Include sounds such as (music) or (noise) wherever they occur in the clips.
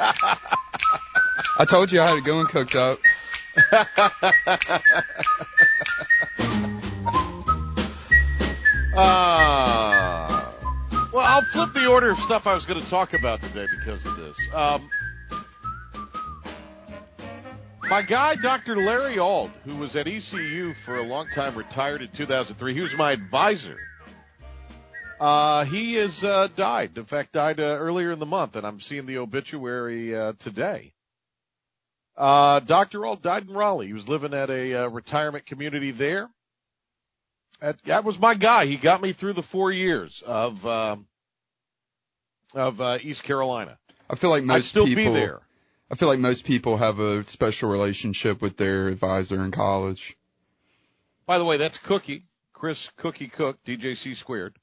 I told you I had it going cooked up. Uh, well, I'll flip the order of stuff I was going to talk about today because of this. Um, my guy, Dr. Larry Auld, who was at ECU for a long time, retired in 2003. He was my advisor. Uh, he has uh, died. In fact, died uh, earlier in the month, and I'm seeing the obituary uh, today. Uh, Dr. Auld died in Raleigh. He was living at a uh, retirement community there. That, that was my guy. He got me through the four years of uh, of uh, East Carolina. I feel like most I'd still people, be there. I feel like most people have a special relationship with their advisor in college. By the way, that's Cookie, Chris Cookie Cook, DJC squared.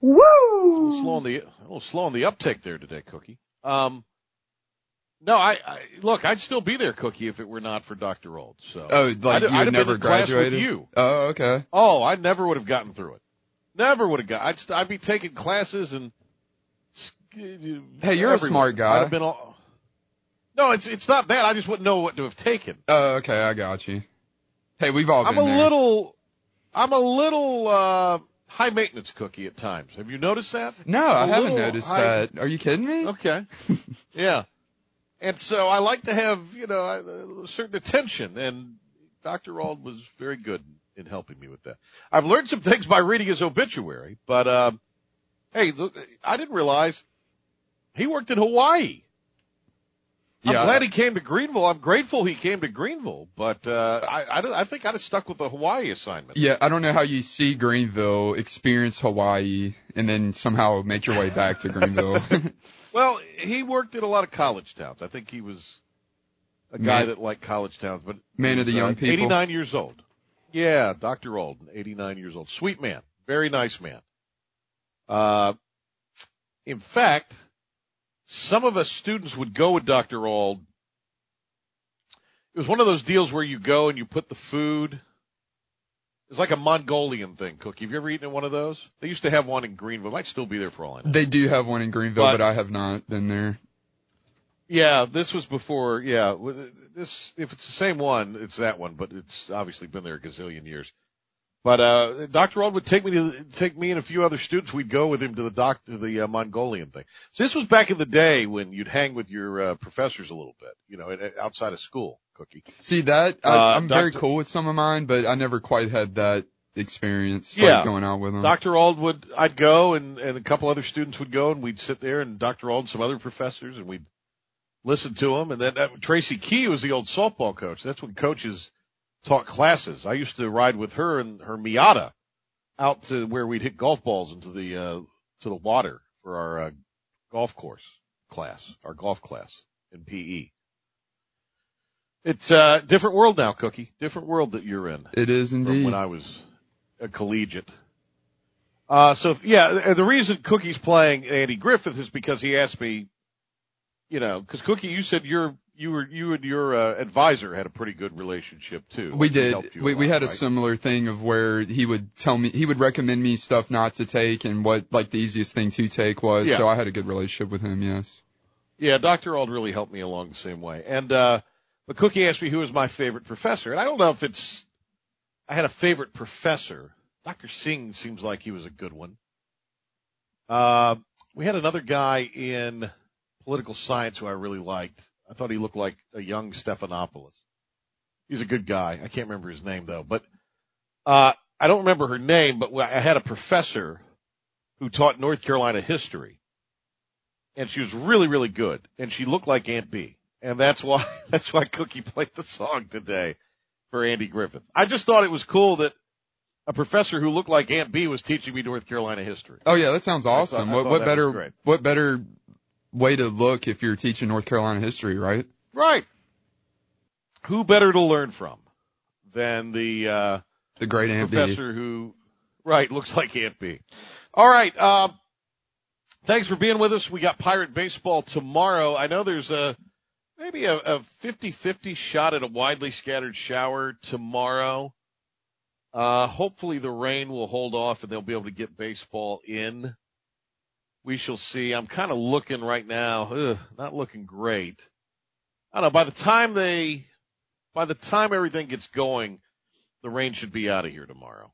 Woo! A little slow on the a little slow on the uptake there today, Cookie. Um, no, I, I look. I'd still be there, Cookie, if it were not for Dr. Auld. So Oh, like I'd, you I'd never been in class graduated? with you. Oh, okay. Oh, I never would have gotten through it. Never would have got. I'd, st- I'd be taking classes and. Hey, you're a smart guy. I'd have been all. No, it's it's not that. I just wouldn't know what to have taken. Oh, okay. I got you. Hey, we've all I'm a there. little. I'm a little uh high maintenance cookie at times. Have you noticed that? No, I haven't noticed high- that. Are you kidding me? Okay. (laughs) yeah. And so I like to have, you know, a certain attention and Dr. Auld was very good in helping me with that. I've learned some things by reading his obituary, but, um, hey, look, I didn't realize he worked in Hawaii. I'm glad he came to Greenville. I'm grateful he came to Greenville, but, uh, I, I, I think I'd have stuck with the Hawaii assignment. Yeah, I don't know how you see Greenville, experience Hawaii, and then somehow make your way back to Greenville. (laughs) (laughs) Well, he worked in a lot of college towns. I think he was a guy Man- that liked college towns, but Man of the was, young uh, people. 89 years old. Yeah, Dr. Auld, 89 years old. Sweet man. Very nice man. Uh, in fact, some of us students would go with Dr. Auld. It was one of those deals where you go and you put the food. It's like a Mongolian thing, Cookie. Have you ever eaten at one of those? They used to have one in Greenville. It might still be there for all I know. they do have one in Greenville, But- but I have not been there. Yeah, this was before. Yeah, this if it's the same one, it's that one, but it's obviously been there a gazillion years. But uh Dr. Auld would take me to take me and a few other students. We'd go with him to the doc to the uh, Mongolian thing. So this was back in the day when you'd hang with your uh, professors a little bit, you know, outside of school. Cookie. See that? Uh, I, I'm very cool with some of mine, but I never quite had that experience. Yeah. Like going out with them. Dr. Auld would, I'd go and, and a couple other students would go and we'd sit there and Dr. Auld and some other professors and we'd listen to them. And then uh, Tracy Key was the old softball coach. That's when coaches taught classes. I used to ride with her and her Miata out to where we'd hit golf balls into the, uh, to the water for our, uh, golf course class, our golf class in PE. It's a different world now, Cookie. Different world that you're in it is from indeed. when I was a collegiate. Uh, so yeah, the reason Cookie's playing Andy Griffith is because he asked me, you know, because Cookie, you said your you were you and your uh, advisor had a pretty good relationship too. we did. We, we lot, had a similar thing of where he would tell me, he would recommend me stuff not to take and what like the easiest thing to take was. Yeah. So I had a good relationship with him. Yes. Yeah, Dr. Auld really helped me along the same way. And, uh, but Cookie asked me who was my favorite professor. And I don't know if it's, I had a favorite professor. Dr. Singh seems like he was a good one. Uh, we had another guy in political science who I really liked. I thought he looked like a young Stephanopoulos. He's a good guy. I can't remember his name though, but, uh, I don't remember her name, but I had a professor who taught North Carolina history and she was really, really good. And she looked like Aunt Bee. And that's why, (laughs) that's why Cookie played the song today for Andy Griffith. I just thought it was cool that, a professor who looked like Aunt Bee was teaching me North Carolina history. Oh yeah, that sounds thought- awesome. What thought what that better what better way to look if you're teaching North Carolina history, right? Right. Who better to learn from than the uh, The great Aunt Bee. professor who, right, looks like Aunt Bee. All right. Uh, thanks for being with us. We got Pirate Baseball tomorrow. I know there's a maybe a, a 50-50 shot at a widely scattered shower tomorrow. Uh, hopefully the rain will hold off and they'll be able to get baseball in. We shall see. I'm kind of looking right now, ugh, not looking great. I don't know. By the time they, by the time everything gets going, the rain should be out of here tomorrow.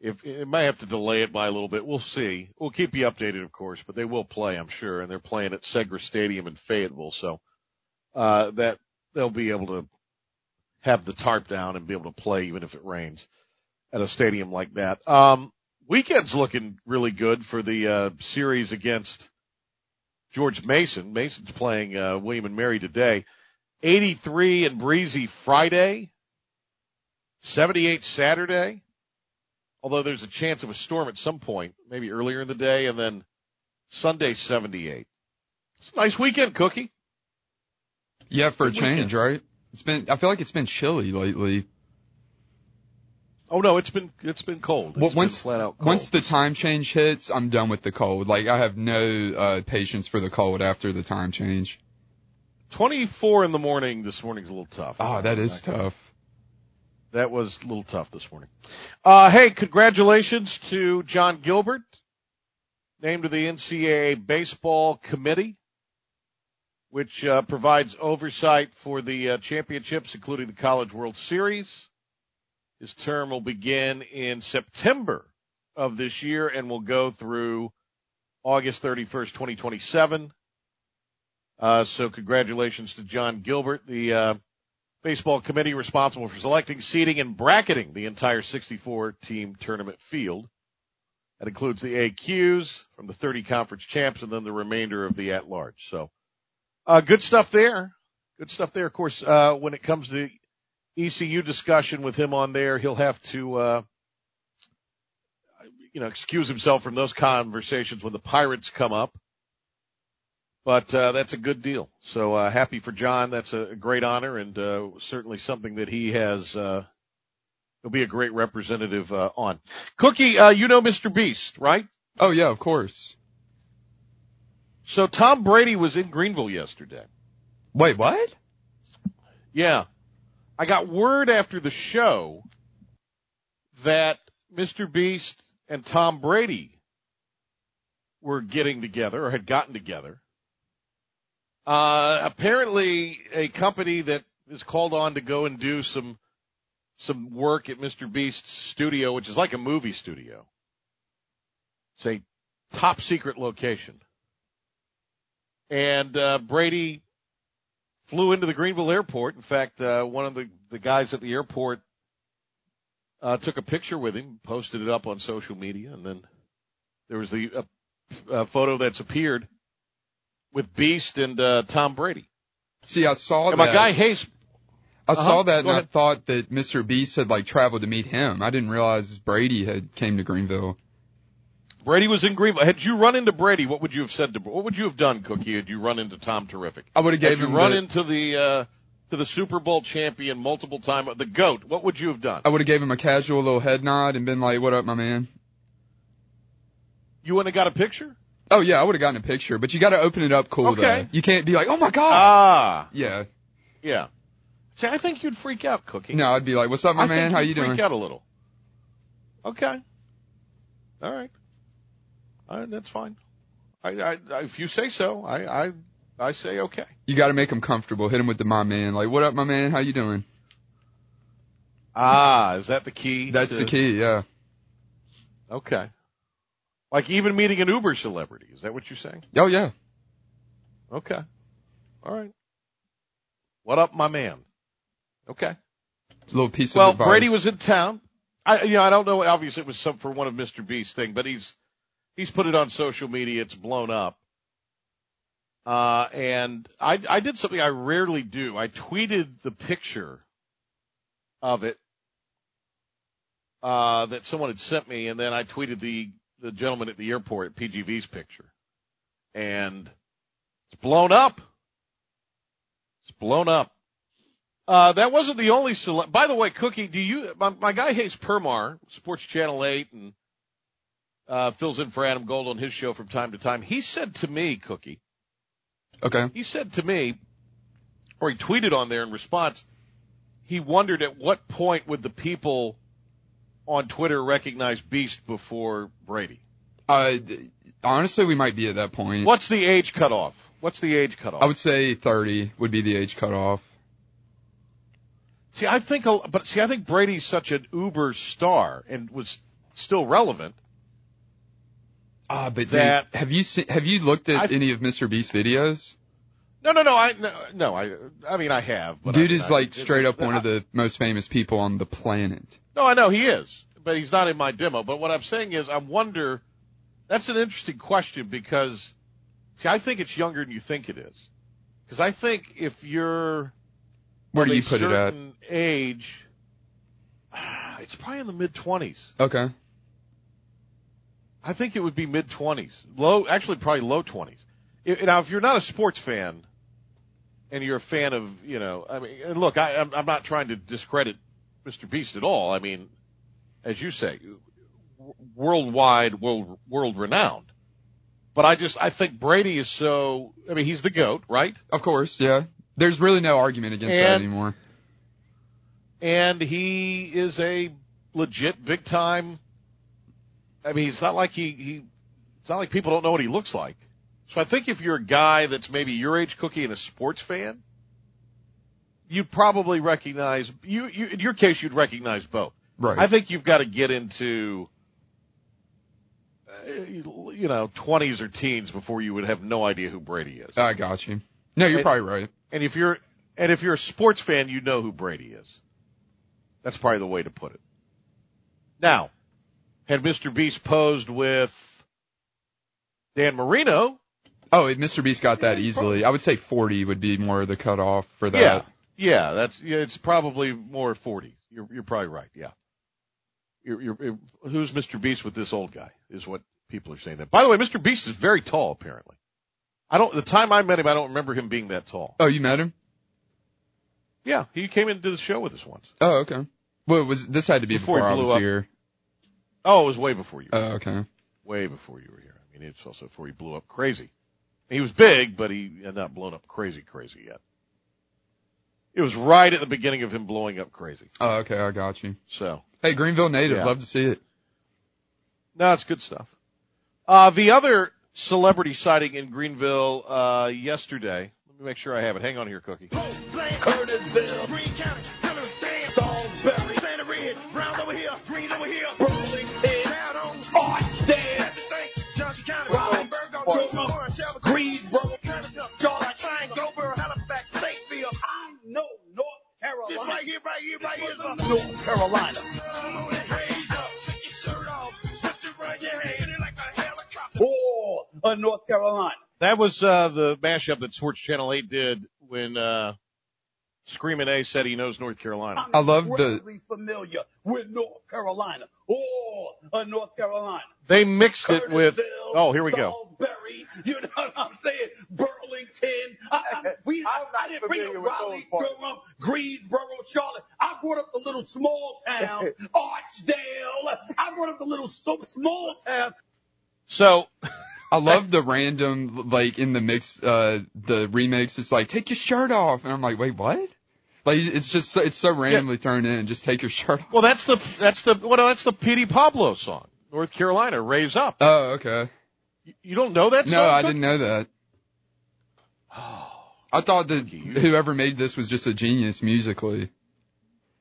If it may have to delay it by a little bit, we'll see. We'll keep you updated, of course, but they will play, I'm sure, and they're playing at Segra Stadium in Fayetteville, so uh, that they'll be able to have the tarp down and be able to play even if it rains at a stadium like that. Um, weekend's looking really good for the uh, series against George Mason. Mason's playing uh, William and Mary today. 83 and breezy Friday. 78 Saturday. Although there's a chance of a storm at some point, maybe earlier in the day, and then Sunday 78. It's a nice weekend, Cookie. Yeah, for a change, weekend. right? It's been I feel like it's been chilly lately. Oh no, it's been it's been cold. It's been once out cold. once the time change hits, I'm done with the cold. Like I have no uh patience for the cold after the time change. 24 in the morning this morning's a little tough. Oh, that is tough. That was a little tough this morning. Uh, hey, congratulations to John Gilbert, named to the NCAA baseball committee, which uh, provides oversight for the uh, championships, including the College World Series. His term will begin in September of this year and will go through August 31st, 2027. Uh, so congratulations to John Gilbert, the uh, baseball committee responsible for selecting, seating, and bracketing the entire 64 team tournament field. That includes the AQs from the 30 conference champs and then the remainder of the at large. So, uh, good stuff there. Good stuff there. Of course, uh, when it comes to ECU discussion with him on there, he'll have to, uh, you know, excuse himself from those conversations when the Pirates come up. But uh, that's a good deal. So uh, happy for John. That's a great honor and uh, certainly something that he has. Uh, he'll be a great representative uh, on. Cookie, uh, you know Mr. Beast, right? Oh yeah, of course. So Tom Brady was in Greenville yesterday. Wait, what? Yeah, I got word after the show that Mr. Beast and Tom Brady were getting together or had gotten together. Uh, apparently a company that is called on to go and do some, some work at Mr. Beast's studio, which is like a movie studio. It's a top secret location. And, uh, Brady flew into the Greenville airport. In fact, uh, one of the, the guys at the airport, uh, took a picture with him, posted it up on social media, and then there was the, uh, uh, photo that's appeared with Beast and uh, Tom Brady. See, I saw And that. my guy Hayes, I Uh-huh. saw that and Go I thought that Mr. Beast had like traveled to meet him. I didn't realize Brady had came to Greenville. Brady was in Greenville. Had you run into Brady, what would you have said to? What would you have done, Cookie? Had you run into Tom Terrific? I would have Had gave you him run the, into the uh, to the Super Bowl champion multiple time, the goat? What would you have done? I would have gave him a casual little head nod and been like, "What up, my man?" You wouldn't have got a picture? Oh yeah, I would have gotten a picture, but you got to open it up cool Okay. though. You can't be like, "Oh my god." Ah, yeah. yeah. See, I think you'd freak out, Cookie. No, I'd be like, "What's up, my I man? How you freak doing?" out a little. Okay. All right. Right, that's fine. I, I, I, if you say so, I, I, I say okay. You got to make him comfortable. Hit him with the my man. Like, "What up, my man? How you doing?" Ah, is that the key? That's to- the key. Yeah. Okay. Like even meeting an Uber celebrity. Is that what you're saying? Oh yeah. Okay. All right. What up, my man? Okay. Little piece Well, of advice. Well, Brady was in town. I, you know, I don't know. Obviously, it was some for one of Mr. Beast's thing, but he's he's put it on social media. It's blown up. Uh, and I I did something I rarely do. I tweeted the picture of it. uh, that someone had sent me, and then I tweeted the the gentleman at the airport, PGV's picture, and it's blown up. It's blown up. Uh, that wasn't the only cele- By the way, Cookie, do you, my, my guy Hayes Permar, Sports Channel 8 and, uh, fills in for Adam Gold on his show from time to time. He said to me, Cookie, Okay. he said to me, or he tweeted on there in response, he wondered at what point would the people on Twitter recognize Beast before Brady? Uh, honestly, we might be at that point. What's the age cutoff? What's the age cutoff? I would say 30 would be the age cutoff. See, I think, but see, I think Brady's such an uber star and was still relevant. Ah, but That- dude, have you seen, have you looked at I've- any of Mr. Beast videos? No, no, no, I, no, no I, I mean, I have, but Dude I mean, is I- like it straight up one of the most famous people on the planet. No, I know he is, but he's not in my demo. But what I'm saying is, I wonder. That's an interesting question because, see, I think it's younger than you think it is. Because I think if you're Where do a you put it at? age, (sighs) it's probably in the mid twenties. Okay. I think it would be mid twenties, low, actually probably low twenties. Now, if you're not a sports fan and you're a fan of, you know, I mean, look, I, I'm, I'm not trying to discredit Mr. Beast at all. I mean, as you say, worldwide, world, world renowned. But I just, I think Brady is so, I mean, he's the GOAT, right? Of course, yeah. There's really no argument against that anymore. and he is a legit big time. I mean, it's not like he, he, it's not like people don't know what he looks like. So I think if you're a guy that's maybe your age cookie and a sports fan, you'd probably recognize, you, you, in your case, you'd recognize both. Right. I think you've got to get into, uh, you know, twenties or teens before you would have no idea who Brady is. I got you. No, you're And- probably right. And if you're and if you're a sports fan, you know who Brady is. That's probably the way to put it. Now, had Mr. Beast posed with Dan Marino, Oh, Mr. Beast got that easily. I would say 40 would be more of the cutoff for that. yeah, yeah, that's yeah, it's probably more forty. You're you're probably right. Yeah. You're, you're, who's Mr. Beast with this old guy is what people are saying. That by the way, Mr. Beast is very tall apparently. I don't. The time I met him, I don't remember him being that tall. Oh, you met him? Yeah, he came into the show with us once. Oh, okay. Well, it was this had to be Before before, he I was up. here. Oh, it was way before you. Oh, okay. way before you were here. I mean, it's also before he blew up crazy. He was big, but he had not blown up crazy, crazy yet. It was right at the beginning of him blowing up crazy. Oh, okay. I got you. So, Hey, Greenville native. Yeah. Love to see it. no, it's good stuff. Uh, the other celebrity sighting in Greenville, uh, yesterday, let me make sure I have it. Hang on here, Cookie. That was, uh, the mashup that Sports Channel 8 did when, uh, Screaming A said he knows North Carolina. I love the- familiar with North Carolina. Oh, uh, North Carolina. They mixed it with, oh, here we go. Salisbury, you know what I'm saying? Burlington. I, I, (laughs) we, I, I didn't bring up Raleigh, Durham, Greensboro, Charlotte. I brought up the little small town, (laughs) Archdale. I brought up the little so, small town. So, I love the random, like, in the mix, uh, the remix, it's like, take your shirt off. And I'm like, wait, what? Like, it's just, so, it's so randomly thrown in. Just take your shirt off. well, that's the, that's the, well, no, that's the Petey Pablo song. North Carolina, raise up. Oh, okay. You- You don't know that song? No, I Cook? didn't know that. Oh, I thought that whoever made this was just a genius musically.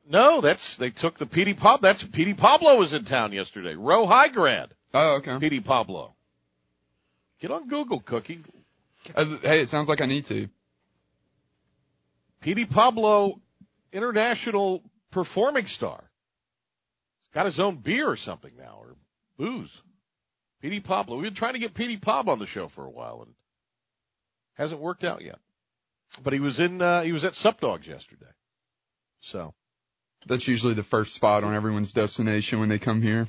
No, that's, they took the Petey Pablo, that's, Petey Pablo was in town yesterday. Rose High Grad, Oh, okay. Petey Pablo. Get on Google, Cookie. Uh, hey, it sounds like I need to. Petey Pablo, international performing star. He's got his own beer or something now, or booze. Petey Pablo. We've been trying to get Petey Pab on the show for a while and hasn't worked out yet. But he was in, uh, he was at Sup Dogs yesterday. So That's usually the first spot on everyone's destination when they come here.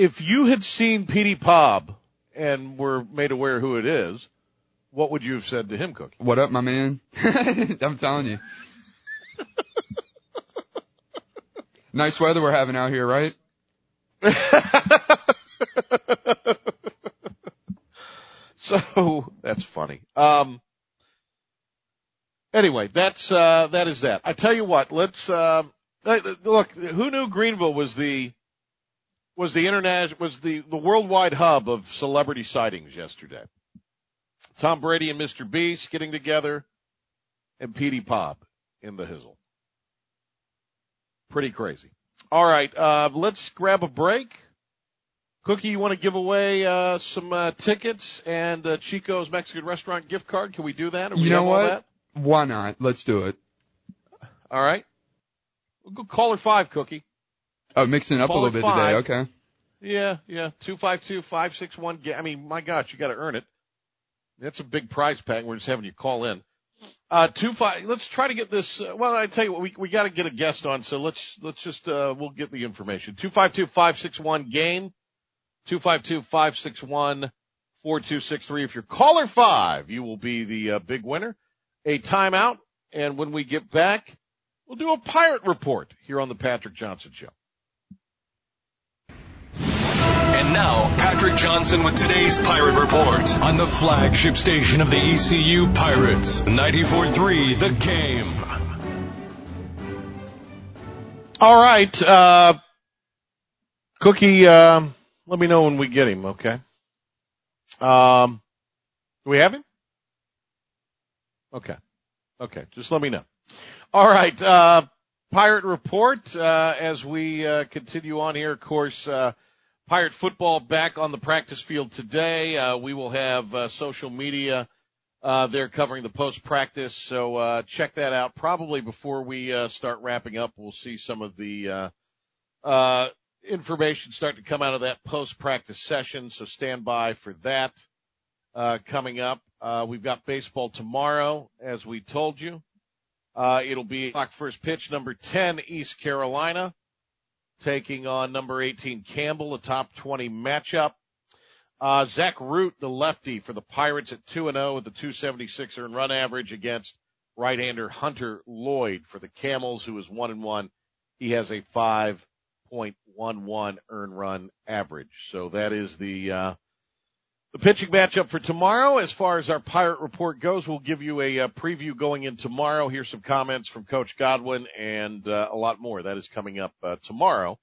If you had seen Petey Pob and were made aware who it is, what would you have said to him, Cookie? What up, my man? (laughs) I'm telling you. (laughs) nice weather we're having out here, right? (laughs) so that's funny. Um, anyway, that's uh, that is that. I tell you what, let's uh, look. Who knew Greenville was the was the international was the the worldwide hub of celebrity sightings yesterday? Tom Brady and Mr. Beast getting together, and Petey Pop in the hizzle. Pretty crazy. All right, uh, let's grab a break. Cookie, you want to give away uh, some uh, tickets and uh, Chico's Mexican restaurant gift card? Can we do that? Or we You know what? that? Why not? Let's do it. All right. We'll go caller five, Cookie. Oh, mixing it up a little it bit today. Okay. Yeah, yeah. Two five two five six one. I mean, my gosh, you got to earn it. That's a big prize pack. We're just having you call in. Uh, two five. Let's try to get this. Uh, well, I tell you what, we we got to get a guest on. So let's let's just uh, we'll get the information. Two five two five six one gain. Two five two five six one four two six three. If you're caller five, you will be the uh, big winner. A timeout, and when we get back, we'll do a pirate report here on the Patrick Johnson Show. And now, Patrick Johnson with today's Pirate Report on the flagship station of the ECU Pirates, 94.3 The Game. All right, uh, Cookie, um, let me know when we get him, okay? Um, do we have him? Okay. Okay, just let me know. All right, uh, Pirate Report, uh, as we, uh, continue on here, of course, uh, Pirate football back on the practice field today. Uh, we will have, uh, social media, uh, they're covering the post practice. So, uh, check that out. Probably before we, uh, start wrapping up, we'll see some of the, uh, uh, information start to come out of that post practice session. So stand by for that, uh, coming up. Uh, we've got baseball tomorrow, as we told you. Uh, it'll be first pitch, number 10, East Carolina, taking on number 18, Campbell, a top 20 matchup. Uh, Zach Root, the lefty for the Pirates at 2 and 0 with the 276 earned run average against right-hander Hunter Lloyd for the Camels, who is 1 and 1. He has a 5.11 earned run average. So that is the, uh, the pitching matchup for tomorrow. As far as our Pirate report goes, we'll give you a, uh preview going in tomorrow. Here's some comments from Coach Godwin and uh, a lot more. That is coming up uh, tomorrow.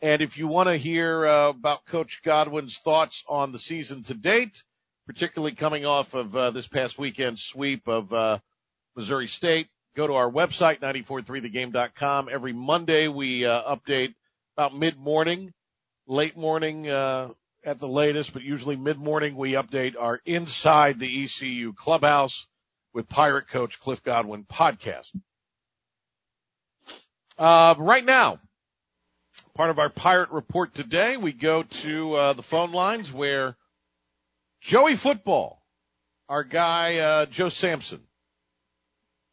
And if you want to hear uh, about Coach Godwin's thoughts on the season to date, particularly coming off of uh, this past weekend sweep of uh, Missouri State, go to our website 943thegame.com. Every Monday we update about mid morning, late morning. At the latest, but usually mid-morning we update our Inside the ECU Clubhouse with Pirate Coach Cliff Godwin podcast. Uh, right now, part of our Pirate Report today, we go to uh, the phone lines where Joey Football, our guy uh, Joe Sampson,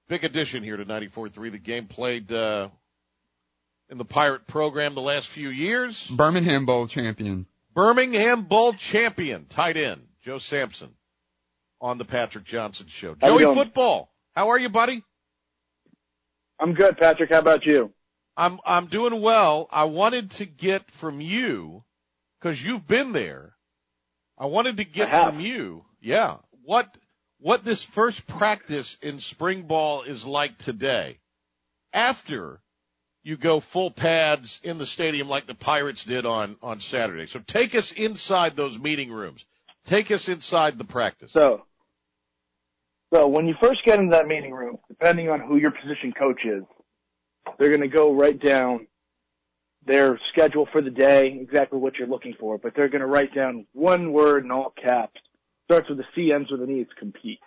big addition here to 94.3. The game played uh, in the Pirate program the last few years. Birmingham Bowl champion. Birmingham Bowl champion, tight end, Joe Sampson on the Patrick Johnson show. How Joey football. How are you, buddy? I'm good, Patrick. How about you? I'm, I'm doing well. I wanted to get from you, cause you've been there. I wanted to get from you. Yeah. What, what this first practice in spring ball is like today after you go full pads in the stadium like the Pirates did on, on Saturday. So take us inside those meeting rooms. Take us inside the practice. So, so when you first get into that meeting room, depending on who your position coach is, they're going to go right down their schedule for the day, exactly what you're looking for, but they're going to write down one word in all caps. Starts with a C, ends with an E. It's compete.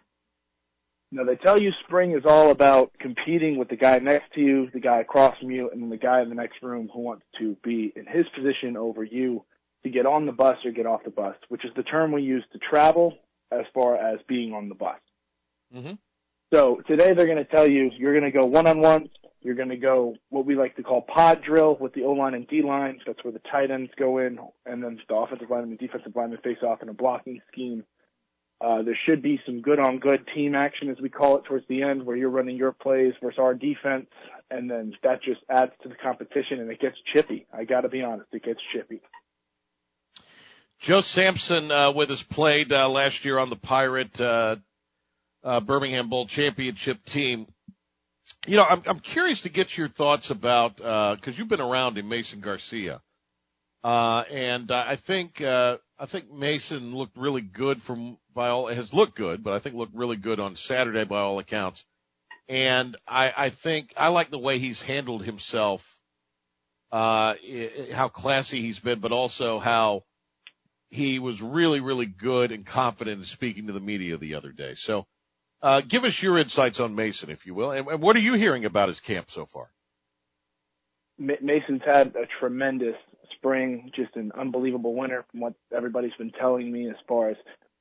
Now they tell you spring is all about competing with the guy next to you, the guy across from you, and then the guy in the next room who wants to be in his position over you to get on the bus or get off the bus, which is the term we use to travel as far as being on the bus. Mhm. So today they're going to tell you you're going to go one on one You're going to go what we like to call pod drill with the O line and D line. That's where the tight ends go in, and then the offensive line and the defensive linemen face off in a blocking scheme. Uh, there should be some good on good team action, as we call it, towards the end, where you're running your plays versus our defense, and then that just adds to the competition, and it gets chippy. I got to be honest, it gets chippy. Joe Sampson uh, with us played uh, last year on the Pirate uh, uh, Birmingham Bowl championship team. You know, I'm, I'm curious to get your thoughts about because you've been around in Mason Garcia, uh, and I think uh, I think Mason looked really good from by all has looked good, but I think looked really good on Saturday by all accounts. And I, I think I like the way he's handled himself, uh, how classy he's been, but also how he was really, really good and confident in speaking to the media the other day. So, uh, give us your insights on Mason, if you will. And, and what are you hearing about his camp so far? Mason's had a tremendous spring, just an unbelievable winter from what everybody's been telling me as far as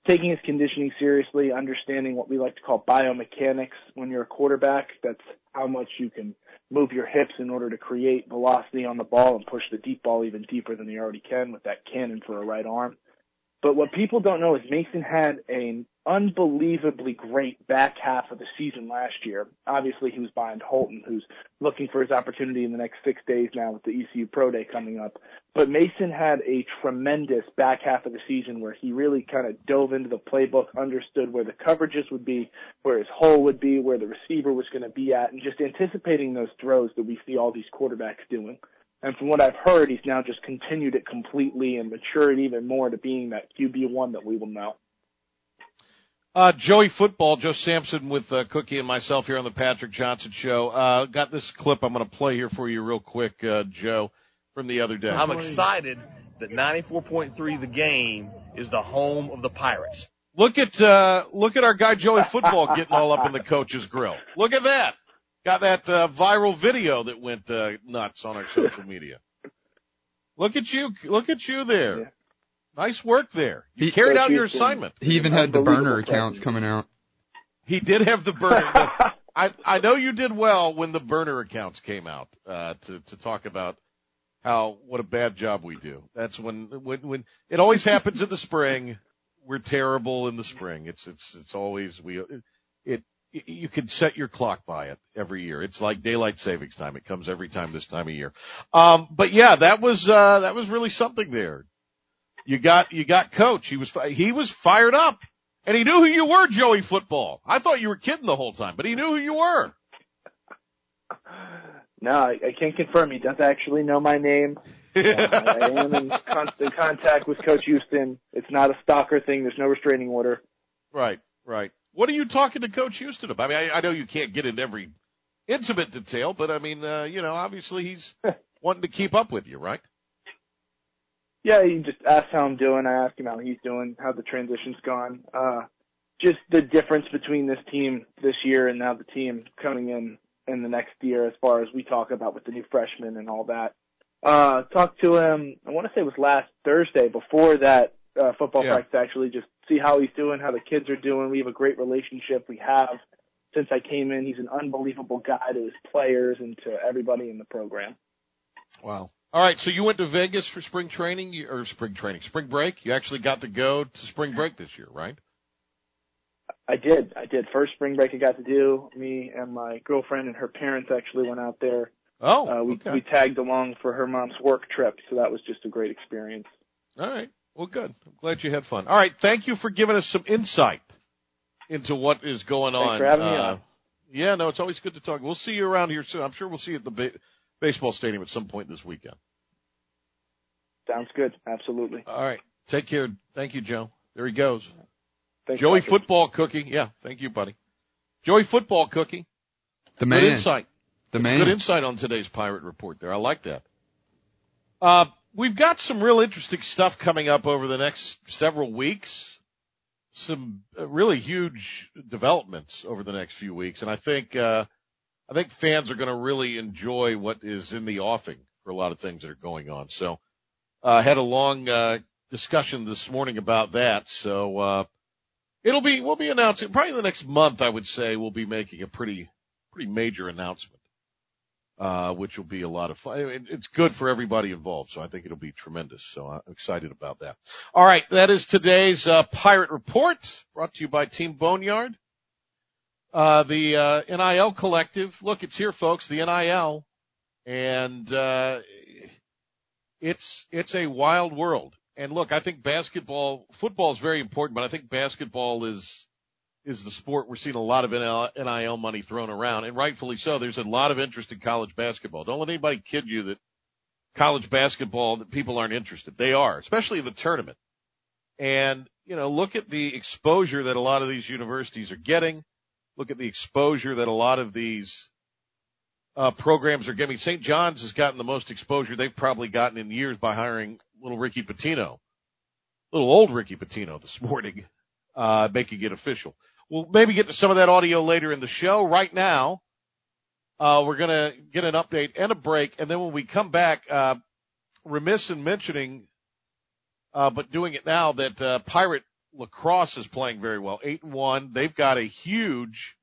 taking his conditioning seriously, understanding what we like to call biomechanics when you're a quarterback. That's how much you can move your hips in order to create velocity on the ball and push the deep ball even deeper than you already can with that cannon for a right arm. But what people don't know is Mason had an unbelievably great back half of the season last year. Obviously, he was behind Holton, who's looking for his opportunity in the next six days now with the ECU Pro Day coming up. But Mason had a tremendous back half of the season where he really kind of dove into the playbook, understood where the coverages would be, where his hole would be, where the receiver was going to be at, and just anticipating those throws that we see all these quarterbacks doing. And from what I've heard, he's now just continued it completely and matured even more to being that QB one that we will know. Uh, Joey Football, Joe Sampson with uh, Cookie and myself here on the Patrick Johnson Show. Uh, got this clip I'm going to play here for you real quick, uh, Joe, from the other day. I'm excited that 94.3 The Game is the home of the Pirates. Look at uh, look at our guy Joey Football getting all up in the coach's grill. Look at that. Got that uh, viral video that went uh, nuts on our social media. Look at you, look at you there. Yeah. Nice work there. You He- carried out your assignment. He even had the burner accounts coming out. He did have the burner. the- (laughs) I I know you did well when the burner accounts came out uh, to to talk about how what a bad job we do. That's when when when it always happens in the spring. We're terrible in the spring. It's it's it's always we it, it you can set your clock by it every year. It's like daylight savings time. It comes every time this time of year. Um, but yeah, that was uh, that was really something there. You got you got coach. He was he was fired up. And he knew who you were, Joey Football. I thought you were kidding the whole time, but he knew who you were. No, I, I can't confirm. He does actually know my name. (laughs) Uh, I am in constant contact with Coach Houston. It's not a stalker thing. There's no restraining order. right, right. What are you talking to Coach Houston about? I mean, I, I know you can't get into every intimate detail, but I mean, uh, you know, obviously he's (laughs) wanting to keep up with you, right? Yeah, he just asked how I'm doing. I asked him how he's doing, how the transition's gone. Uh, just the difference between this team this year and now the team coming in in the next year as far as we talk about with the new freshmen and all that. Uh, talked to him, I want to say it was last Thursday before that, uh, football Yeah. practice actually just see how he's doing, how the kids are doing. We have a great relationship. We have since I came in. He's an unbelievable guy to his players and to everybody in the program. Wow. All right, so you went to Vegas for spring training or spring training, spring break. You actually got to go to spring break this year, right? I did. I did. First spring break I got to do. Me and my girlfriend and her parents actually went out there. Oh, Uh, we okay. we tagged along for her mom's work trip, so that was just a great experience. All right. Well, good. I'm glad you had fun. All right. Thank you for giving us some insight into what is going Thanks on. for having me Uh, on. Yeah, no, it's always good to talk. We'll see you around here soon. I'm sure we'll see you at the ba- baseball stadium at some point this weekend. Sounds good. Absolutely. All right. Take care. Thank you, Joe. There he goes. Thanks, Joey Patrick. Football Cookie. Yeah. Thank you, buddy. Joey Football Cookie. The Good man. insight. The man. Good insight on today's pirate report there. I like that. Uh, we've got some real interesting stuff coming up over the next several weeks. Some uh, really huge developments over the next few weeks. And I think, uh, I think fans are going to really enjoy what is in the offing for a lot of things that are going on. So, uh, I had a long, uh, discussion this morning about that. So, uh, it'll be, we'll be announcing probably in the next month, I would say we'll be making a pretty, pretty major announcement uh, which will be a lot of fun. It's good for everybody involved, so I think it'll be tremendous. So I'm excited about that. All right, that is today's uh, Pirate Report, brought to you by Team Boneyard. Uh, the uh, NIL Collective. Look, it's here, folks. The NIL, and uh, it's it's a wild world. And look, I think basketball, football is very important, but I think basketball is is the sport we're seeing a lot of NIL money thrown around, and rightfully so. There's a lot of interest in college basketball. Don't let anybody kid you that college basketball that people aren't interested. They are, especially in the tournament. And you know, look at the exposure that a lot of these universities are getting. Look at the exposure that a lot of these uh, programs are getting. St. John's has gotten the most exposure they've probably gotten in years by hiring little Ricky Pitino, little old Ricky Pitino this morning, uh, making it official. We'll maybe get to some of that audio later in the show. Right now, uh, we're gonna get an update and a break, and then when we come back, uh, remiss in mentioning, uh, but doing it now that uh, Pirate lacrosse is playing very well, eight and one. They've got a huge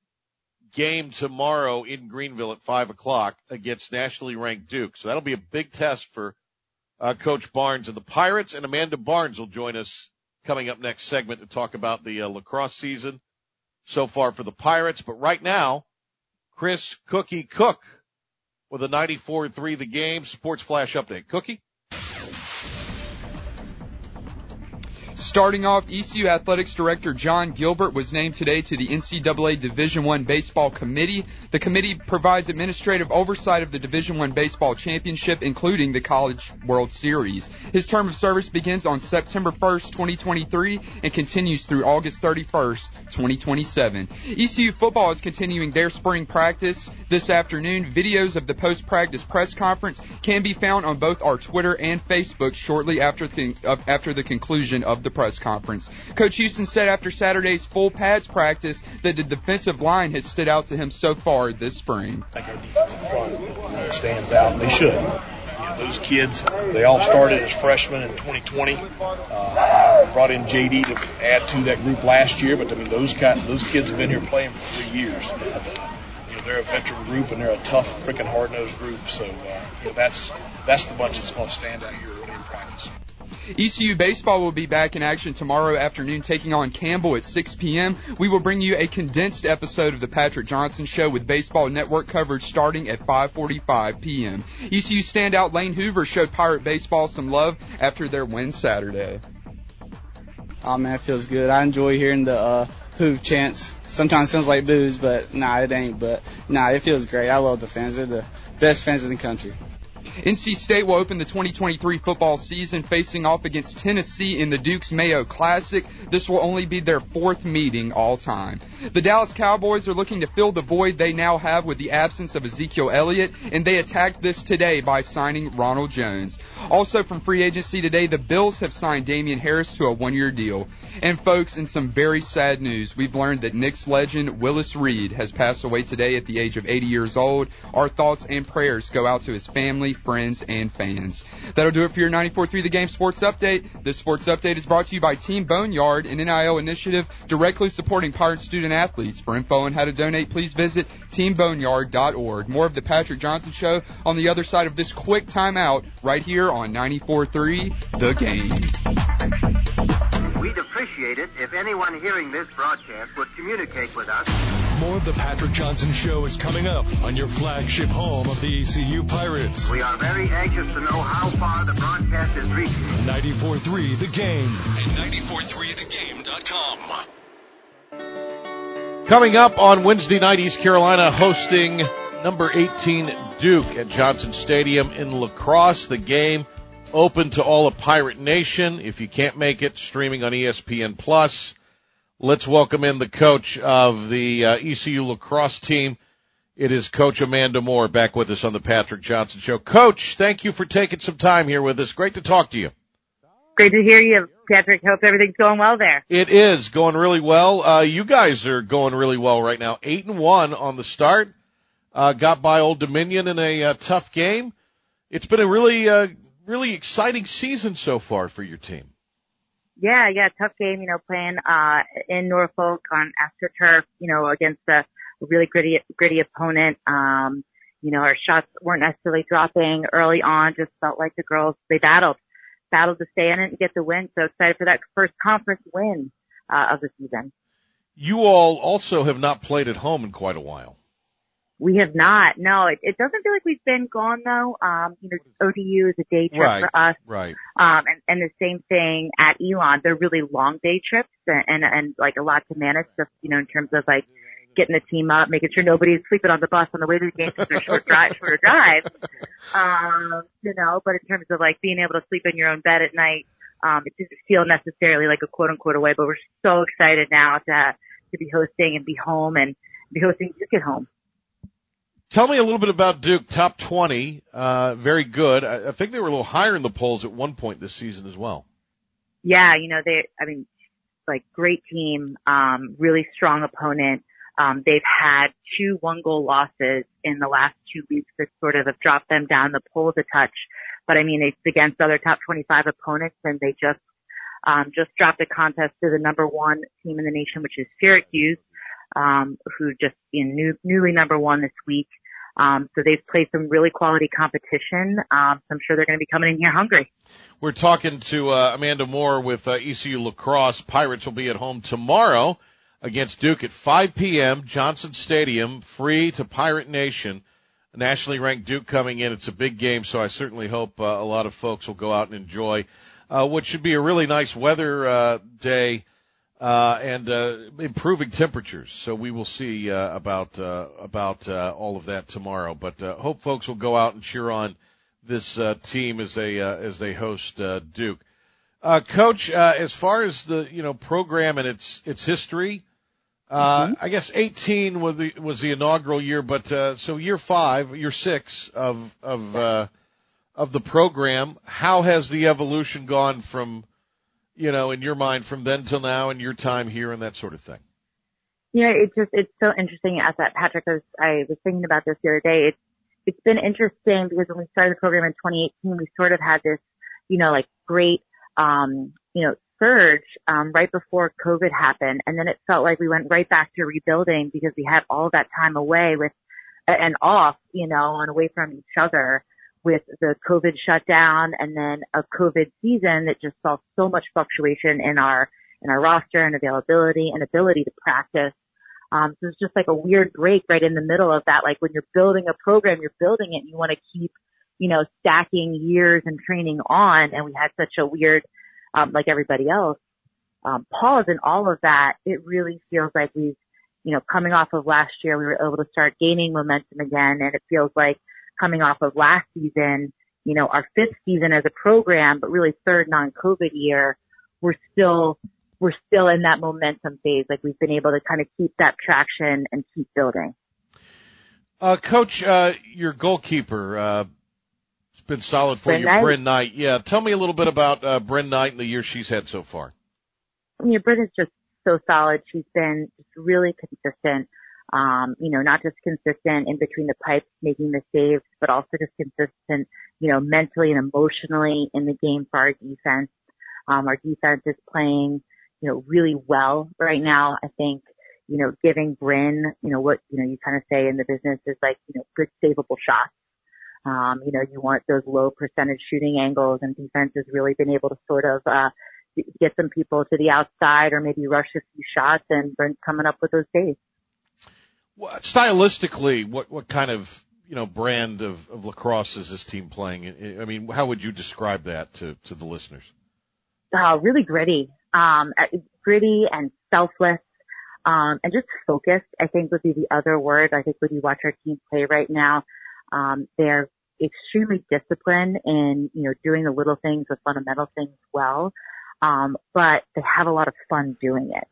game tomorrow in Greenville at five o'clock against nationally ranked Duke. So that'll be a big test for uh, Coach Barnes and the Pirates. And Amanda Barnes will join us coming up next segment to talk about the uh, lacrosse season so far for the Pirates. But right now, Chris Cookie Cook with a 94-3 the game sports flash update. Cookie? Starting off, ECU Athletics Director John Gilbert was named today to the NCAA Division One Baseball Committee. The committee provides administrative oversight of the Division One Baseball Championship, including the College World Series. His term of service begins on September 1st, 2023, and continues through August 31st, 2027. ECU football is continuing their spring practice this afternoon. Videos of the post-practice press conference can be found on both our Twitter and Facebook shortly after the, after the conclusion of the press conference. Coach Houston said after Saturday's full pads practice that the defensive line has stood out to him so far this spring. I think our defensive front stands out, and they should. You know, those kids, they all started as freshmen in 2020. Uh, brought in JD to add to that group last year, but I mean, those kind, those kids have been here playing for three years. You know, they're a veteran group, and they're a tough, freaking hard-nosed group. So, uh, you know, that's that's the bunch that's going to stand out here in practice. ECU baseball will be back in action tomorrow afternoon taking on Campbell at 6 p.m. We will bring you a condensed episode of the Patrick Johnson Show with baseball network coverage starting at 5:45 p.m. ECU standout Lane Hoover showed Pirate baseball some love after their win Saturday. Oh man, it feels good. I enjoy hearing the uh, Hoove chants. Sometimes sounds like booze, but nah, it ain't. But nah, it feels great. I love the fans. They're the best fans in the country. NC State will open the 2023 football season facing off against Tennessee in the Dukes Mayo Classic. This will only be their fourth meeting all time. The Dallas Cowboys are looking to fill the void they now have with the absence of Ezekiel Elliott, and they attacked this today by signing Ronald Jones. Also from free agency today, the Bills have signed Damien Harris to a one-year deal. And folks, in some very sad news, we've learned that Knicks legend Willis Reed has passed away today at the age of 80 years old. Our thoughts and prayers go out to his family, friends, and fans. That'll do it for your 94.3 The Game Sports Update. This sports update is brought to you by Team Boneyard, an NIL initiative directly supporting Pirate student athletes. For info on how to donate, please visit teamboneyard.org. More of the Patrick Johnson Show on the other side of this quick timeout right here on 94.3 The Game. We'd appreciate it if anyone hearing this broadcast would communicate with us. More of the Patrick Johnson Show is coming up on your flagship home of the ECU Pirates. We are very anxious to know how far the broadcast is reaching. 94.3 The Game and 94.3thegame.com. Coming up on Wednesday night, East Carolina hosting number 18 Duke at Johnson Stadium in lacrosse. The game open to all of Pirate Nation. If you can't make it, streaming on ESPN Plus. Let's welcome in the coach of the uh, ECU lacrosse team. It is Coach Amanda Moore back with us on the Patrick Johnson Show. Coach, thank you for taking some time here with us. Great to talk to you. Great to hear you, Patrick. Hope everything's going well there. It is going really well. Uh, you guys are going really well right now. Eight and one on the start. Uh, got by Old Dominion in a uh, tough game. It's been a really, uh, really exciting season so far for your team. Yeah, yeah, tough game, you know, playing, uh, in Norfolk on AstroTurf, you know, against a really gritty, gritty opponent. Um, you know, our shots weren't necessarily dropping early on. Just felt like the girls they battled, battled to stay in it and get the win. So excited for that first conference win uh, of the season. You all also have not played at home in quite a while. We have not. No, it, it doesn't feel like we've been gone though. Um, you know, ODU is a day trip Right, for us. right. Um, and, and the same thing at Elon. They're really long day trips and, and, and like a lot to manage just, you know, in terms of like getting the team up, making sure nobody's sleeping on the bus on the way to the game because they're short drive, shorter drives. Um, you know, but in terms of like being able to sleep in your own bed at night, um, it doesn't feel necessarily like a quote unquote away, but we're so excited now to, to be hosting and be home and be hosting Duke at home. Tell me a little bit about Duke. Top 20, uh, very good. I, I think they were a little higher in the polls at one point this season as well. Yeah, you know, they, I mean, like great team, um, really strong opponent. Um, they've had two one goal losses in the last two weeks that sort of have dropped them down the polls a touch. But I mean, it's against other top 25 opponents and they just, um, just dropped a contest to the number one team in the nation, which is Syracuse, um, who just in new, newly number one this week. Um, so they've played some really quality competition. Um, so I'm sure they're going to be coming in here hungry. We're talking to uh, Amanda Moore with uh, ECU Lacrosse. Pirates will be at home tomorrow against Duke at 5 p.m. Johnson Stadium, free to Pirate Nation. Nationally ranked Duke coming in. It's a big game, so I certainly hope uh, a lot of folks will go out and enjoy uh, what should be a really nice weather uh, day uh, and uh, improving temperatures. So we will see uh, about uh, about uh, all of that tomorrow. But uh, hope folks will go out and cheer on this uh, team as they uh, as they host uh, Duke. Uh, Coach, uh, as far as the you know program and its its history, uh, I guess 18 was the was the inaugural year, but uh, so year five, year six of of uh, of the program. How has the evolution gone from you know in your mind from then till now, and your time here and that sort of thing? Yeah, it's just it's so interesting as that Patrick was I was thinking about this the other day. It's it's been interesting because when we started the program in 2018, we sort of had this, you know, like great um, you know, surge um right before COVID happened and then it felt like we went right back to rebuilding because we had all that time away with and off, you know, and away from each other with the COVID shutdown and then a COVID season that just saw so much fluctuation in our in our roster and availability and ability to practice. Um, so it's just like a weird break right in the middle of that. Like when you're building a program, you're building it and you want to keep, you know, stacking years and training on. And we had such a weird, um, like everybody else, um, pause in all of that. It really feels like we've, you know, coming off of last year, we were able to start gaining momentum again. And it feels like coming off of last season, you know, our fifth season as a program, but really third non-COVID year, we're still we're still in that momentum phase. Like we've been able to kind of keep that traction and keep building. Uh, Coach, uh, your goalkeeper, uh, has been solid for Bryn you, Knight? Bryn Knight. Yeah, tell me a little bit about uh, Bryn Knight and the year she's had so far. know, Britt is just so solid. She's been just really consistent. Um, you know, not just consistent in between the pipes making the saves, but also just consistent, you know, mentally and emotionally in the game for our defense. Um, our defense is playing, you know, really well right now. I think, you know, giving Bryn, you know, what, you know, you kind of say in the business is like, you know, good savable shots. Um, you know, you want those low percentage shooting angles and defense has really been able to sort of, uh, get some people to the outside or maybe rush a few shots and Bryn's coming up with those saves. Stylistically, what what kind of you know brand of, of lacrosse is this team playing? I mean, how would you describe that to to the listeners? Uh, really gritty, um, uh, gritty and selfless, um, and just focused, I think would be the other word. I think when you watch our team play right now, um, they're extremely disciplined in, you know, doing the little things, the fundamental things well. Um, but they have a lot of fun doing it.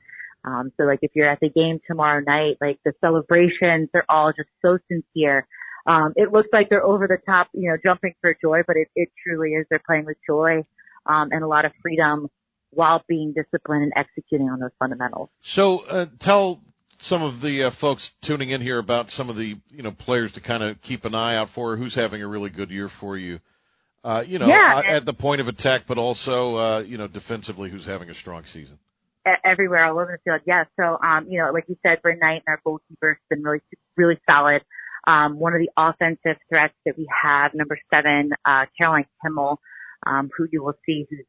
Um, so like if you're at the game tomorrow night, like the celebrations, they're all just so sincere. Um, it looks like they're over the top, you know, jumping for joy, but it, it truly is. They're playing with joy, um, and a lot of freedom while being disciplined and executing on those fundamentals. So uh, tell some of the uh, folks tuning in here about some of the you know players to kind of keep an eye out for. Who's having a really good year for you? Uh, you know, Yeah, uh, at the point of attack, but also uh, you know defensively, who's having a strong season. Everywhere all over the field. Yeah. So, um, you know, like you said, Bryn Knight and our goalkeeper has been really, really solid. Um, one of the offensive threats that we have, number seven, uh, Caroline Kimel, um, who you will see whose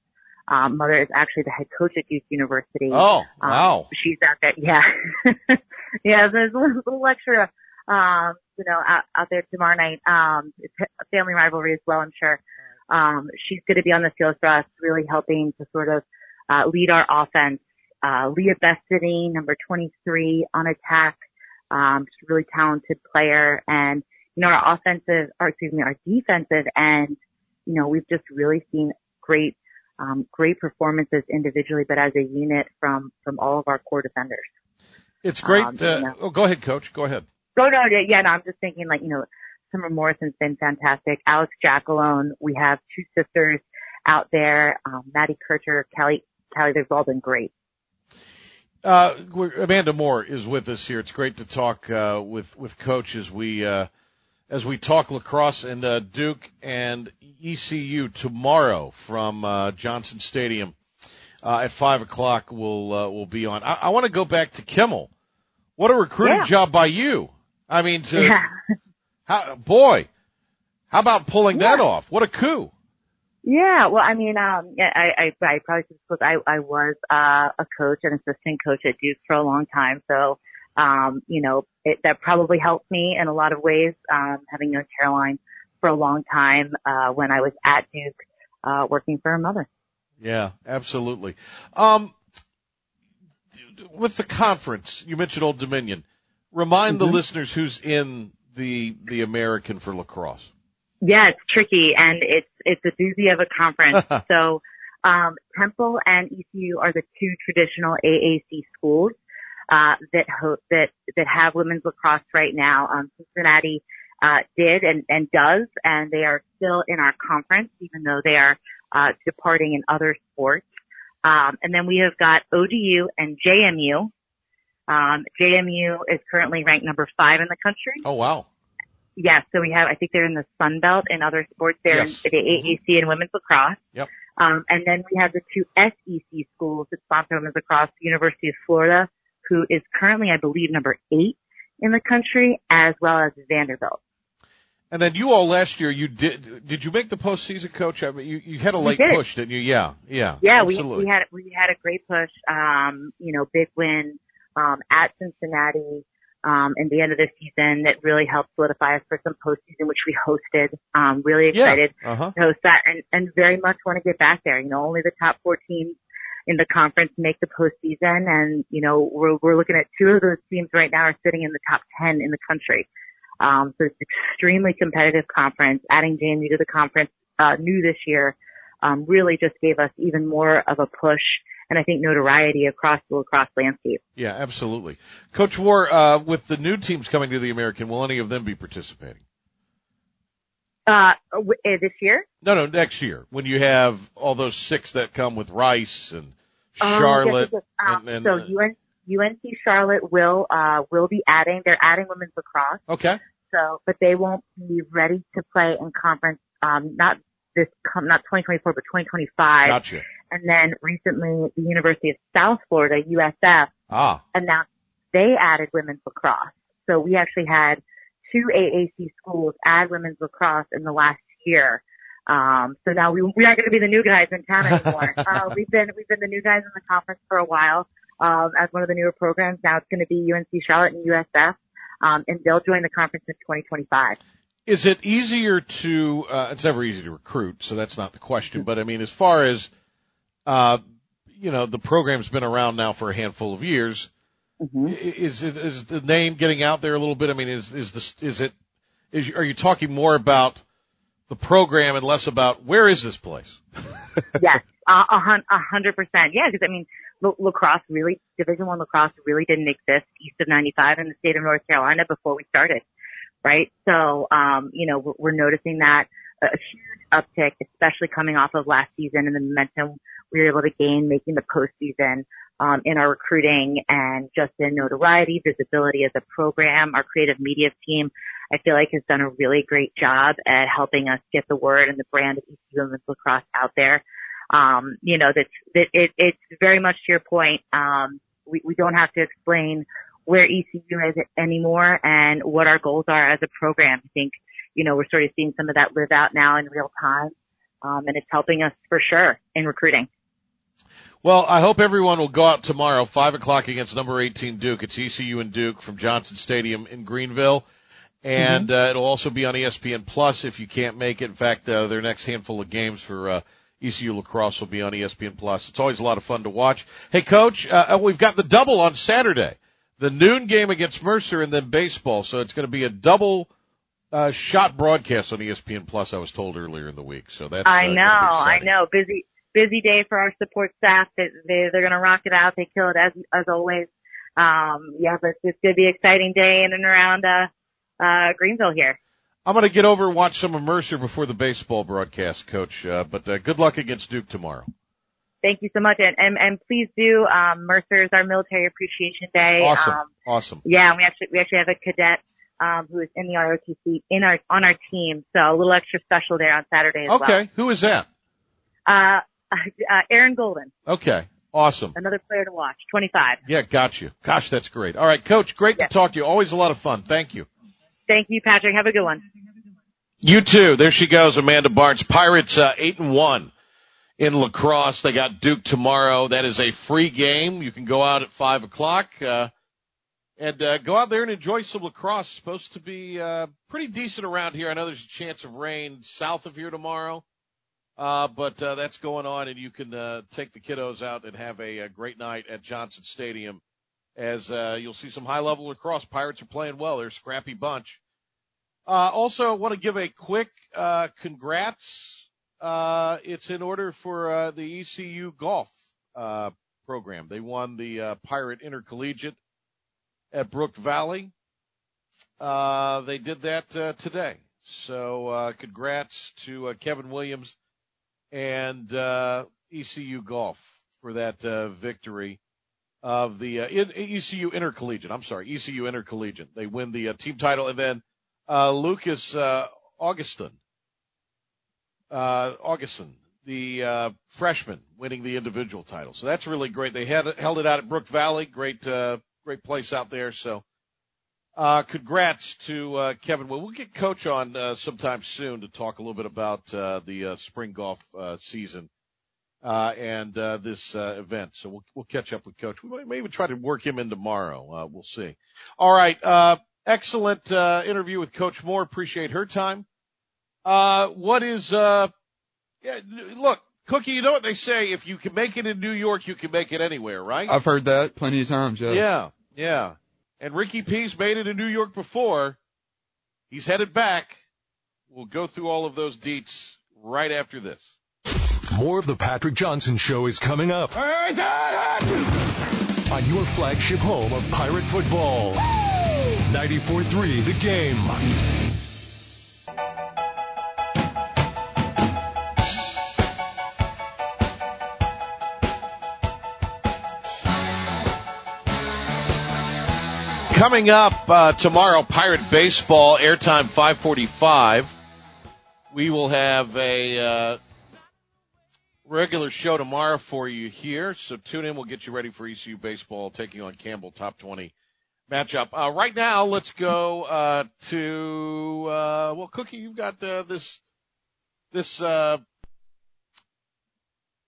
um, mother is actually the head coach at Duke University. Oh, Um, wow. she's out there. Yeah. (laughs) yeah, there's a little, little extra, um, you know, out, out there tomorrow night. Um, it's a family rivalry as well, I'm sure. Um, she's going to be on the field for us, really helping to sort of, uh, lead our offense. Uh, Leah Bestany, number 23 on attack. Um, just a really talented player and, you know, our offensive, or excuse me, our defensive end, you know, we've just really seen great, um, great performances individually, but as a unit from, from all of our core defenders. It's great. Um, uh, you know. oh, go ahead, coach. Go ahead. Oh no, yeah, yeah, no, I'm just thinking like, you know, Summer Morrison's been fantastic. Alex Jackalone, we have two sisters out there, um, Maddie Kircher, Kelly, Kelly, they've all been great. Uh, Amanda Moore is with us here. It's great to talk uh, with with Coach as we uh, as we talk lacrosse and uh, Duke and ECU tomorrow from uh, Johnson Stadium uh, at five o'clock. We'll uh, we'll be on. I, I want to go back to Kimel. What a recruiting Yeah. job by you! I mean, to, Yeah. (laughs) how, boy, how about pulling that off? What a coup! Yeah, well, I mean, um, yeah, I, I, I probably should disclose I, I was, uh, a coach, an assistant coach at Duke for a long time. So, um, you know, it, that probably helped me in a lot of ways, um, having known Caroline for a long time, uh, when I was at Duke, uh, working for her mother. Yeah, absolutely. Um, with the conference, you mentioned Old Dominion. Remind the Mhm. listeners who's in the the American for lacrosse. Yeah, it's tricky and it's it's a doozy of a conference. (laughs) so um, Temple and ECU are the two traditional AAC schools uh, that ho- that that have women's lacrosse right now. Um, Cincinnati uh, did and and does, and they are still in our conference, even though they are uh, departing in other sports. Um, and then we have got ODU and JMU. Um, JMU is currently ranked number five in the country. Oh wow! Yes, so we have, I think they're in the Sun Belt and other sports. They're Yes. in the AAC and women's lacrosse. Yep. Um, and then we have the two SEC schools that sponsor women's lacrosse, University of Florida, who is currently, I believe, number eight in the country, as well as Vanderbilt. And then you all last year, you did did you make the postseason, coach? I mean, you you had a late did. push, didn't you? Yeah, yeah, Yeah, we, we had, we had a great push, um, you know, big win, um, at Cincinnati, um, in the end of the season that really helped solidify us for some postseason, which we hosted. Um, really Yeah. excited Uh-huh. to host that and, and very much want to get back there. You know, only the top four teams in the conference make the postseason and, you know, we're, we're looking at two of those teams right now are sitting in the top 10 in the country. Um, so it's extremely competitive conference. Adding JMU to the conference, uh, new this year, um, really just gave us even more of a push and I think notoriety across the lacrosse landscape. Yeah, absolutely. Coach War, uh, with the new teams coming to the American, will any of them be participating? Uh, w- uh, this year? No, no, next year when you have all those six that come with Rice and Um, Charlotte. yes, yes, yes. Um, and, and, so uh, UN, UNC Charlotte will, uh, will be adding, they're adding women's lacrosse. okay. So, but they won't be ready to play in conference, um, not this, com- not 2024, but 2025. Gotcha. And then recently the University of South Florida, USF, Ah, announced they added women's lacrosse. So we actually had two AAC schools add women's lacrosse in the last year. Um, so now we, we aren't going to be the new guys in town anymore. (laughs) uh, we've been, we've been the new guys in the conference for a while, um, as one of the newer programs. Now it's going to be UNC Charlotte and USF. Um, and they'll join the conference in 2025. Is it easier to, uh, it's never easy to recruit, so that's not the question, but I mean, as far as, uh, you know, the program's been around now for a handful of years. Mm-hmm. Is it, is the name getting out there a little bit? I mean, is, is this, is it, is, are you talking more about the program and less about where is this place? (laughs) yes, uh, a hundred percent. Yeah, because I mean, la- lacrosse really, Division One lacrosse really didn't exist east of 95 in the state of North Carolina before we started, right? So, um, you know, we're, we're noticing that a huge uptick, especially coming off of last season and the momentum we were able to gain making the postseason. Um, in our recruiting and just in notoriety, visibility as a program, our creative media team, I feel like has done a really great job at helping us get the word and the brand of ECU Women's Lacrosse out there. Um, you know, that's, that it, it's very much to your point. Um, we, we don't have to explain where ECU is anymore and what our goals are as a program. I think, you know, we're sort of seeing some of that live out now in real time. Um, and it's helping us for sure in recruiting. Well, I hope everyone will go out tomorrow, five o'clock against number 18 Duke. It's ECU and Duke from Johnson Stadium in Greenville. And, mm-hmm. uh, it'll also be on ESPN Plus if you can't make it. In fact, uh, their next handful of games for, uh, ECU lacrosse will be on ESPN Plus. It's always a lot of fun to watch. Hey, coach, uh, uh, we've got the double on Saturday, the noon game against Mercer and then baseball. So it's going to be a double, uh, shot broadcast on ESPN Plus. I was told earlier in the week. So that's, I know, I know. Busy, busy day for our support staff. They, they they're going to rock it out. They kill it as as always. Um, yeah, but it's going to be an exciting day in and around uh, uh, Greenville here. I'm going to get over and watch some of Mercer before the baseball broadcast, Coach. Uh, but uh, good luck against Duke tomorrow. Thank you so much, and and, and please do. Um, Mercer is our Military Appreciation Day. Awesome, um, awesome. Yeah, and we actually we actually have a cadet um, who is in the ROTC in our on our team, so a little extra special there on Saturday as okay. well. Okay, who is that? Uh, uh, Aaron Golden. Okay. Awesome. Another player to watch. 25. Yeah, got you. Gosh, that's great. All right, coach, great to talk to you. Always a lot of fun. Thank you. Thank you, Patrick. Have a good one. You too. There she goes, Amanda Barnes. Pirates, uh, eight and one in lacrosse. They got Duke tomorrow. That is a free game. You can go out at five o'clock, uh, and, uh, go out there and enjoy some lacrosse. It's supposed to be, uh, pretty decent around here. I know there's a chance of rain south of here tomorrow. Uh, but uh, that's going on, and you can uh, take the kiddos out and have a, a great night at Johnson Stadium. As uh, you'll see some high level lacrosse. Pirates are playing well. They're a scrappy bunch. Uh, also, I want to give a quick uh, congrats. Uh, it's in order for uh, the ECU golf uh, program. They won the uh, Pirate Intercollegiate at Brook Valley. Uh, they did that uh, today. So uh, congrats to uh, Kevin Williams and uh, ECU Golf for that uh, victory of the uh, ECU Intercollegiate. I'm sorry, ECU Intercollegiate. They win the team title, and then uh, Lucas uh, Augustin, uh, Augustin, the uh, freshman, winning the individual title. So that's really great. They had held it out at Brook Valley, great, great place out there. So uh, congrats to uh, Kevin. Well, we'll get Coach on uh, sometime soon to talk a little bit about uh, the uh, spring golf uh, season uh, and uh, this uh, event. So we'll we'll catch up with Coach. We might maybe try to work him in tomorrow. Uh, we'll see. All right. Uh, excellent uh, interview with Coach Moore. Appreciate her time. Uh, what is uh, yeah, look, Cookie, you know what they say? If you can make it in New York, you can make it anywhere, right? I've heard that plenty of times. Yes. Yeah, yeah. And Ricky P's made it in New York before. He's headed back. We'll go through all of those deets right after this. More of the Patrick Johnson Show is coming up. On your flagship home of Pirate Football. 94.3 The Game. Coming up uh, tomorrow, Pirate Baseball, airtime 545. We will have a uh, regular show tomorrow for you here, so tune in. We'll get you ready for ECU Baseball taking on Campbell top 20 matchup. Uh, right now, let's go uh, to, uh, well, Cookie, you've got uh, this this uh,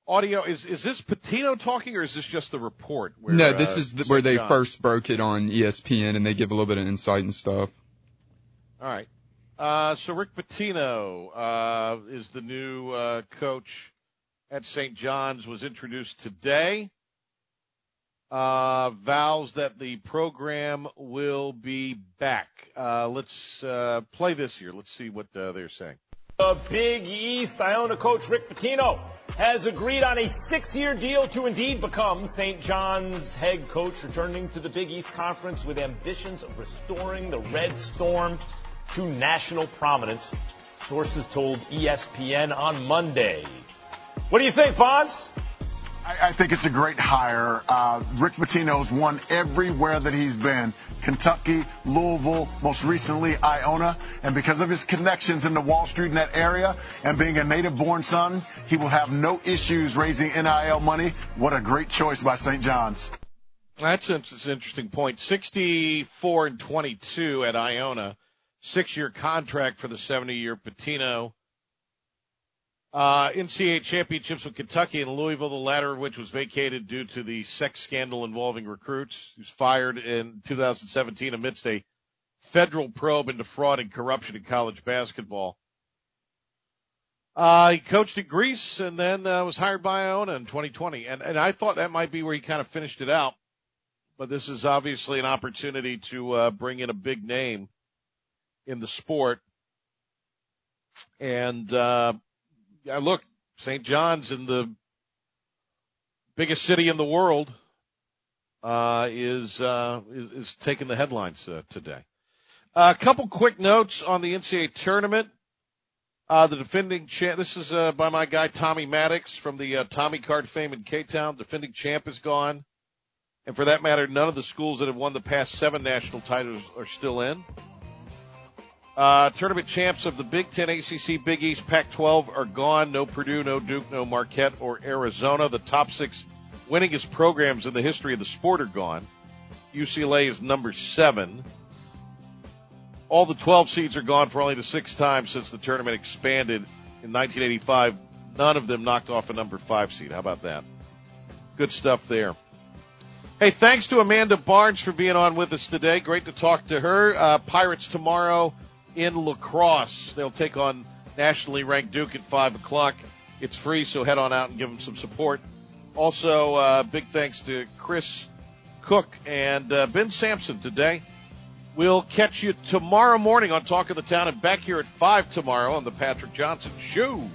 audio is is this Pitino talking or is this just the report? Where, no, this uh, is the, where they John- first broke it on ESPN, and they give a little bit of insight and stuff. All right. Uh, so Rick Pitino uh, is the new uh, coach at St. John's. Was introduced today. Uh, vows that the program will be back. Uh, let's uh, play this here. Let's see what uh, they're saying. The Big East, Iona coach Rick Pitino has agreed on a six-year deal to indeed become St. John's head coach, returning to the Big East Conference with ambitions of restoring the Red Storm to national prominence. Sources told ESPN on Monday. What do you think, Fonz? I, I think it's a great hire. Uh, Rick Pitino's won everywhere that he's been. Kentucky, Louisville, most recently Iona. And because of his connections in the Wall Street in that area and being a native born son, he will have no issues raising NIL money. What a great choice by St. John's. That's an that's an interesting point. 64 and 22 at Iona. Six year contract for the 70 year Pitino. Uh, NCAA championships with Kentucky and Louisville, the latter of which was vacated due to the sex scandal involving recruits. He was fired in 2017 amidst a federal probe into fraud and corruption in college basketball. Uh, he coached at Greece and then uh, was hired by Iona in 2020. And, and I thought that might be where he kind of finished it out. But this is obviously an opportunity to uh, bring in a big name in the sport. And uh, look, St. John's in the biggest city in the world uh, is, uh, is is taking the headlines uh, today. a couple quick notes on the NCAA tournament. Uh, the defending champ, this is, uh, by my guy Tommy Maddox from the, uh, Tommy card fame in K-Town. Defending champ is gone. And for that matter, none of the schools that have won the past seven national titles are still in. Uh, tournament champs of the Big Ten, ACC, Big East, Pac-12 are gone. No Purdue, no Duke, no Marquette or Arizona. The top six winningest programs in the history of the sport are gone. UCLA is number seven. All the 12 seeds are gone for only the sixth time since the tournament expanded in 1985. None of them knocked off a number five seed. How about that? Good stuff there. Hey, thanks to Amanda Barnes for being on with us today. Great to talk to her. Uh, Pirates tomorrow in lacrosse. They'll take on nationally ranked Duke at five o'clock. It's free, so head on out and give them some support. Also, uh, big thanks to Chris Cook and uh, Ben Sampson today. We'll catch you tomorrow morning on Talk of the Town and back here at 5 tomorrow on the Patrick Johnson Show.